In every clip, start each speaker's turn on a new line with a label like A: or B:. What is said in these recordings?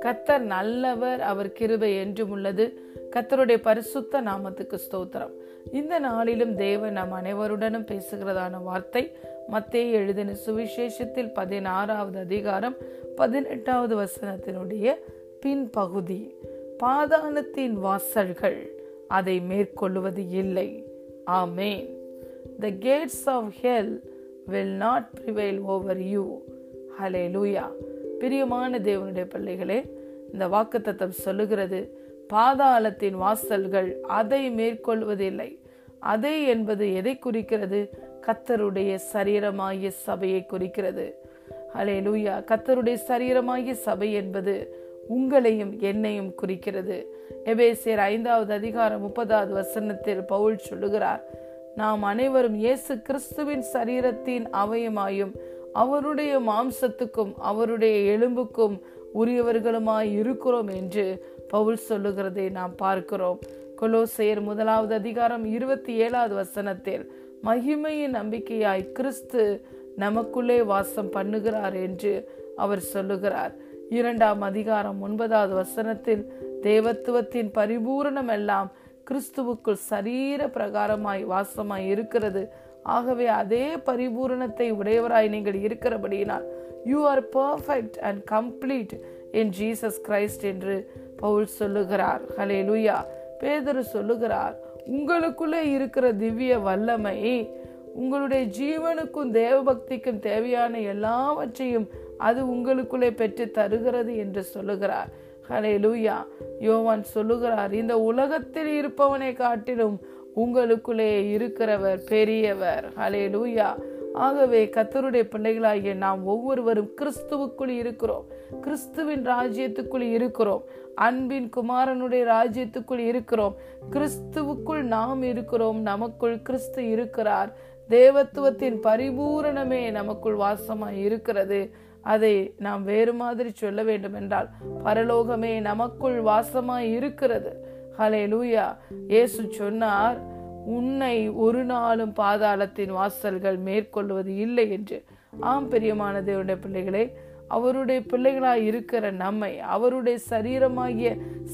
A: கத்தர் நல்லவர் அவர் கிருபை என்றும் உள்ளது. கத்தருடைய பரிசுத்த நாமத்துக்கு ஸ்தோத்திரம். இந்த நாளிலும் தேவன் நம் அனைவருடனும் பேசுகிறதான வார்த்தை மத்திய எழுதின சுவிசேஷத்தில் பதினாறாவது அதிகாரம் பதினெட்டாவது வசனத்தினுடைய பின்பகுதி. பாதாளத்தின் வாசல்கள் அதை மேற்கொள்வது இல்லை. Amen. The gates of hell will not prevail over you hallelujah பிரியமான தேவனுடைய பிள்ளைகளே இந்த வாக்குத்தத்தம் சொல்லுகிறது. பாதாளத்தின் வாசல்கள் அதை மேற்கொள்வதில்லை. அதை என்பது எதை குறிக்கிறது? கத்தருடைய சரீரமாகிய சபையை குறிக்கிறது. ஹலே லூயா கத்தருடைய சரீரமாகிய சபை என்பது உங்களையும் என்னையும் குறிக்கிறது. எபேசியர் ஐந்தாவது அதிகாரம் முப்பதாவது வசனத்தில் பவுல் சொல்லுகிறார் நாம் அனைவரும் இயேசு கிறிஸ்துவின் சரீரத்தின் அவயமாயும் அவருடைய மாம்சத்துக்கும் அவருடைய எலும்புக்கும் உரியவர்களுமாய் இருக்கிறோம் என்று பவுல் சொல்லுகிறதை நாம் பார்க்கிறோம். கொலோசையர் முதலாவது அதிகாரம் இருபத்தி ஏழாவது வசனத்தில் மகிமையின் நம்பிக்கையாய் கிறிஸ்து நமக்குள்ளே வாசம் பண்ணுகிறார் என்று அவர் சொல்லுகிறார். இரண்டாம் அதிகாரம் ஒன்பதாவது வசனத்தில் தேவத்துவத்தின் பரிபூரணம் எல்லாம் கிறிஸ்துவுக்குள் சரீர பிரகாரமாய் வாசமாய் இருக்கிறது. ஆகவே அதே பரிபூரணத்தை உடையவராய் நீங்கள் இருக்கிறபடியினால் you are perfect and complete in Jesus Christ என்று பவுல் சொல்லுகிறார். ஹலே லூயா பேதரு சொல்லுகிறார் உங்களுக்குள்ளே இருக்கிற திவ்ய வல்லமை உங்களுடைய ஜீவனுக்கும் தேவபக்திக்கும் தேவையான எல்லாவற்றையும் அது உங்களுக்குள்ளே பெற்று தருகிறது என்று சொல்லுகிறார். ஹலே லூயா யோவான் சொல்லுகிறார் இந்த உலகத்தில் இருப்பவனை காட்டிலும் உங்களுக்குள்ளே இருக்கிறவர் பெரியவர். ஹலே லூயா ஆகவே கத்தருடைய பிள்ளைகளாகிய நாம் ஒவ்வொருவரும் கிறிஸ்துவுக்குள் இருக்கிறோம். கிறிஸ்துவின் ராஜ்யத்துக்குள் இருக்கிறோம். அன்பின் குமாரனுடைய ராஜ்யத்துக்குள் இருக்கிறோம். கிறிஸ்துவுக்குள் நாம் இருக்கிறோம். நமக்குள் கிறிஸ்து இருக்கிறார். தேவத்துவத்தின் பரிபூரணமே நமக்குள் வாசமாய் இருக்கிறது. அதை நாம் வேறு மாதிரி சொல்ல வேண்டும் என்றால் பரலோகமே நமக்குள் வாசமாய் இருக்கிறது. ஹலே லூயா இயேசு சொன்னார் உன்னை ஒரு நாளும் பாதாளத்தின் வாசல்கள் மேற்கொள்வது இல்லை என்று. ஆம் பெரியமான தேவனுடைய பிள்ளைகளே அவருடைய பிள்ளைகளாய் இருக்கிற நம்மை அவருடைய சரீரமாகிய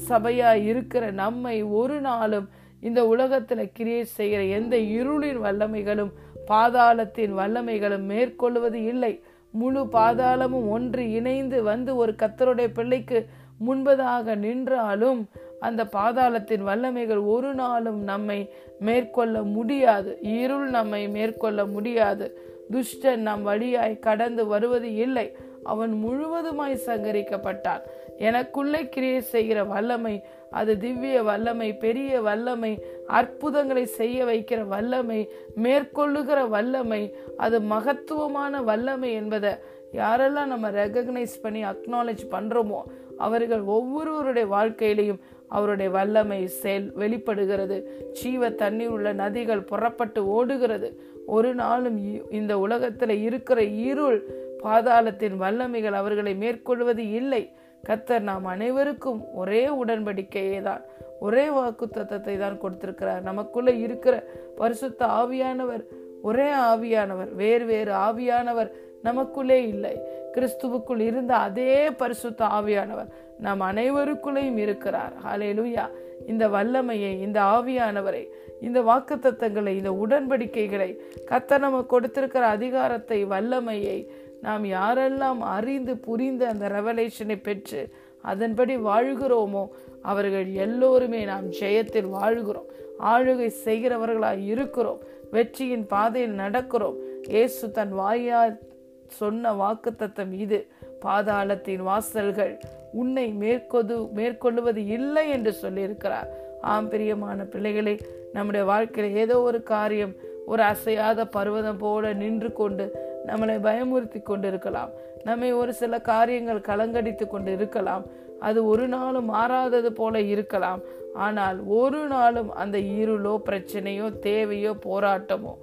A: சபையாய் இருக்கிற நம்மை ஒரு நாளும் இந்த உலகத்துல கிரியேட் செய்கிற எந்த இருளின் வல்லமைகளும் பாதாளத்தின் வல்லமைகளும் மேற்கொள்வது இல்லை. முழு பாதாளமும் ஒன்று இணைந்து வந்து ஒரு கத்தருடைய பிள்ளைக்கு முன்பதாக நின்றாலும் அந்த பாதாளத்தின் வல்லமைகள் ஒரு நாளும் நம்மை மேற்கொள்ள முடியாது. இருள் நம்மை மேற்கொள்ள முடியாது. துஷ்டன் நம் வழியாய் கடந்து வருவது இல்லை. அவன் முழுவதுமாய் சங்கரிக்கப்பட்டான். எனக்குள்ளே கிரியை செய்கிற வல்லமை அது திவ்ய வல்லமை பெரிய வல்லமை அற்புதங்களை செய்ய வைக்கிற வல்லமை மேற்கொள்ளுகிற வல்லமை அது மகத்துவமான வல்லமை என்பதை யாரெல்லாம் நம்ம ரெகக்னைஸ் பண்ணி அக்னாலேஜ் பண்ணுறோமோ அவர்கள் ஒவ்வொருவருடைய வாழ்க்கையிலையும் அவருடைய வல்லமை செயல் வெளிப்படுகிறது. ஜீவ தண்ணீர் உள்ள நதிகள் புறப்பட்டு ஓடுகிறது. ஒரு நாளும் இந்த உலகத்தில் இருக்கிற இருள் பாதாளத்தின் வல்லமைகள் அவர்களை மேற்கொள்வது இல்லை. கத்தர் நாம் அனைவருக்கும் ஒரே உடன்படிக்கையே தான் ஒரே வாக்கு தத்தத்தை தான் கொடுத்திருக்கிறார். நமக்குள்ள இருக்கிற பரிசுத்த ஆவியானவர் ஒரே ஆவியானவர் வேறு வேறு ஆவியானவர் நமக்குள்ளே இல்லை. கிறிஸ்துவுக்குள் இருந்த அதே பரிசுத்த ஆவியானவர் நம் அனைவருக்குள்ளேயும் இருக்கிறார். ஹலேலுயா இந்த வல்லமையை இந்த ஆவியானவரை இந்த வாக்கு தத்தங்களை இந்த உடன்படிக்கைகளை கத்த நம்ம கொடுத்திருக்கிற அதிகாரத்தை வல்லமையை நாம் யாரெல்லாம் அறிந்து புரிந்து அந்த ரெவலேஷனை பெற்று அதன்படி வாழ்கிறோமோ அவர்கள் எல்லோருமே நாம் ஜெயத்தில் வாழ்கிறோம். ஆளுகை செய்கிறவர்களாய் இருக்கிறோம். வெற்றியின் பாதையில் நடக்கிறோம். இயேசு தன் வாயால் சொன்ன வாக்குத்தத்தம் இது. பாதாளத்தின் வாசல்கள் உன்னை மேற்கொது மேற்கொள்ளுவது இல்லை என்று சொல்லியிருக்கிறார். ஆம் பிரியமான பிள்ளைகளை நம்முடைய வாழ்க்கையில் ஏதோ ஒரு காரியம் ஒரு அசையாத பர்வதம் போல நின்று கொண்டு நம்மளை பயமுறுத்தி கொண்டு இருக்கலாம் நம்மை ஒரு சில காரியங்கள் கலங்கடித்து கொண்டு இருக்கலாம் அது ஒரு நாளும் மாறாதது போல இருக்கலாம். ஆனால் ஒரு நாளும் அந்த இருளோ பிரச்சனையோ தேவையோ போராட்டமோ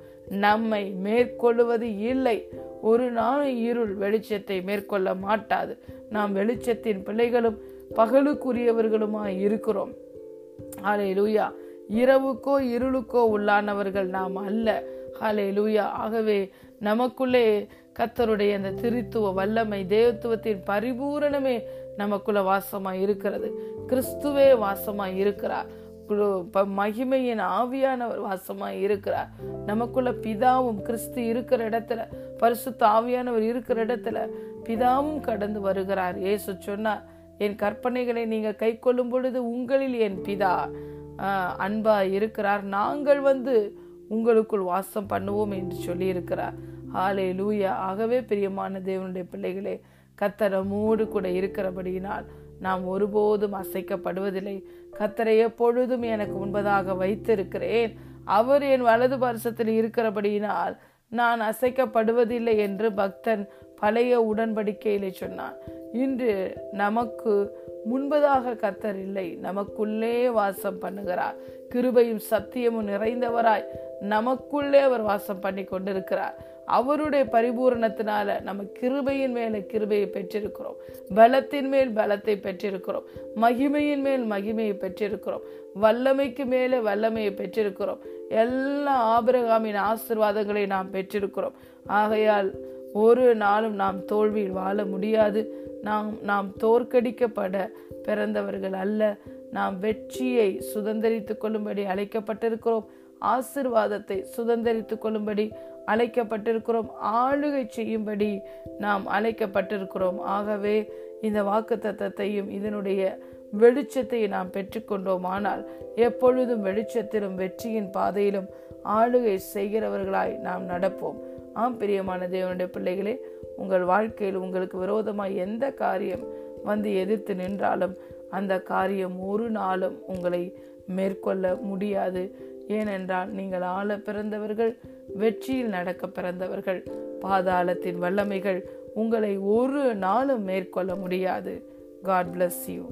A: நம்மை மேற்கொள்வது இல்லை. ஒரு நாளும் இருள் வெளிச்சத்தை மேற்கொள்ள மாட்டாது. நாம் வெளிச்சத்தின் பிள்ளைகளும் பகலுக்குரியவர்களுமாய் இருக்கிறோம். ஆலை லூயா இரவுக்கோ இருளுக்கோ உள்ளானவர்கள் நாம் அல்ல. ஹலே லூயா ஆகவே நமக்குள்ளே கத்தருடைய அந்த திருத்துவ வல்லமை தேவத்துவத்தின் பரிபூரணமே நமக்குள்ள வாசமாய் இருக்கிறது. கிறிஸ்துவே வாசமாய் இருக்கிறார். மகிமையின் ஆவியானவர் வாசமாய் இருக்கிறார். நமக்குள்ள பிதாவும் கிறிஸ்து இருக்கிற இடத்துல பரிசுத்த ஆவியானவர் இருக்கிற இடத்துல பிதாவும் கடந்து வருகிறார். ஏசு சொன்னார் என் கற்பனைகளை நீங்க கை கொள்ளும் பொழுது உங்களில் என் பிதா அன்பா இருக்கிறார். நாங்கள் வந்து உங்களுக்குள் வாசம் பண்ணுவோம் என்று சொல்லியிருக்கிறார். ஆலே லூயா ஆகவே பிரியமான தேவனுடைய பிள்ளைகளே கத்தரமோடு கூட இருக்கிறபடியினால் நாம் ஒருபோதும் அசைக்கப்படுவதில்லை. கத்தரை எப்பொழுதும் எனக்கு முன்பதாக வைத்திருக்கிறேன். அவர் என் வலது பரிசத்தில் இருக்கிறபடியினால் நான் அசைக்கப்படுவதில்லை என்று பக்தன் பழைய உடன்படிக்கையிலே சொன்னான். இன்று நமக்கு முன்பதாக கத்தர் இல்லை. நமக்குள்ளே வாசம் பண்ணுகிறார். கிருபையும் சத்தியமும் நிறைந்தவராய் நமக்குள்ளே அவர் வாசம் பண்ணி கொண்டிருக்கிறார். அவருடைய பரிபூரணத்தினால நம்ம கிருபையின் மேல கிருபையை பெற்றிருக்கிறோம். பலத்தின் மேல் பலத்தை பெற்றிருக்கிறோம். மகிமையின் மேல் மகிமையை பெற்றிருக்கிறோம். வல்லமைக்கு மேலே வல்லமையை பெற்றிருக்கிறோம். எல்லா ஆபிரகாமின் ஆசிர்வாதங்களை நாம் பெற்றிருக்கிறோம். ஆகையால் ஒரு நாளும் நாம் தோல்வியில் வாழ முடியாது. நாம் நாம் தோற்கடிக்கப்பட பிறந்தவர்கள் அல்ல. நாம் வெற்றியை சுதந்திரித்துக் கொள்ளும்படி அழைக்கப்பட்டிருக்கிறோம். ஆசிர்வாதத்தை சுதந்திரித்துக் கொள்ளும்படி அழைக்கப்பட்டிருக்கிறோம். ஆளுகை செய்யும்படி நாம் அழைக்கப்பட்டிருக்கிறோம். ஆகவே இந்த வாக்கு தத்தத்தையும் இதனுடைய வெளிச்சத்தை நாம் பெற்றுக்கொண்டோம். ஆனால் எப்பொழுதும் வெளிச்சத்திலும் வெற்றியின் பாதையிலும் ஆளுகை செய்கிறவர்களாய் நாம் நடப்போம். ஆம் பிரியமான தேவனுடைய பிள்ளைகளே உங்கள் வாழ்க்கையில் உங்களுக்கு விரோதமாக எந்த காரியம் வந்து எதிர்த்து நின்றாலும் அந்த காரியம் ஒரு நாளும் உங்களை மேற்கொள்ள முடியாது. ஏனென்றால் நீங்கள் ஆள பிறந்தவர்கள் வெற்றியில் நடக்க பிறந்தவர்கள் பாதாளத்தின் வல்லமைகள் உங்களை ஒரு நாளும் மேற்கொள்ள முடியாது. God bless you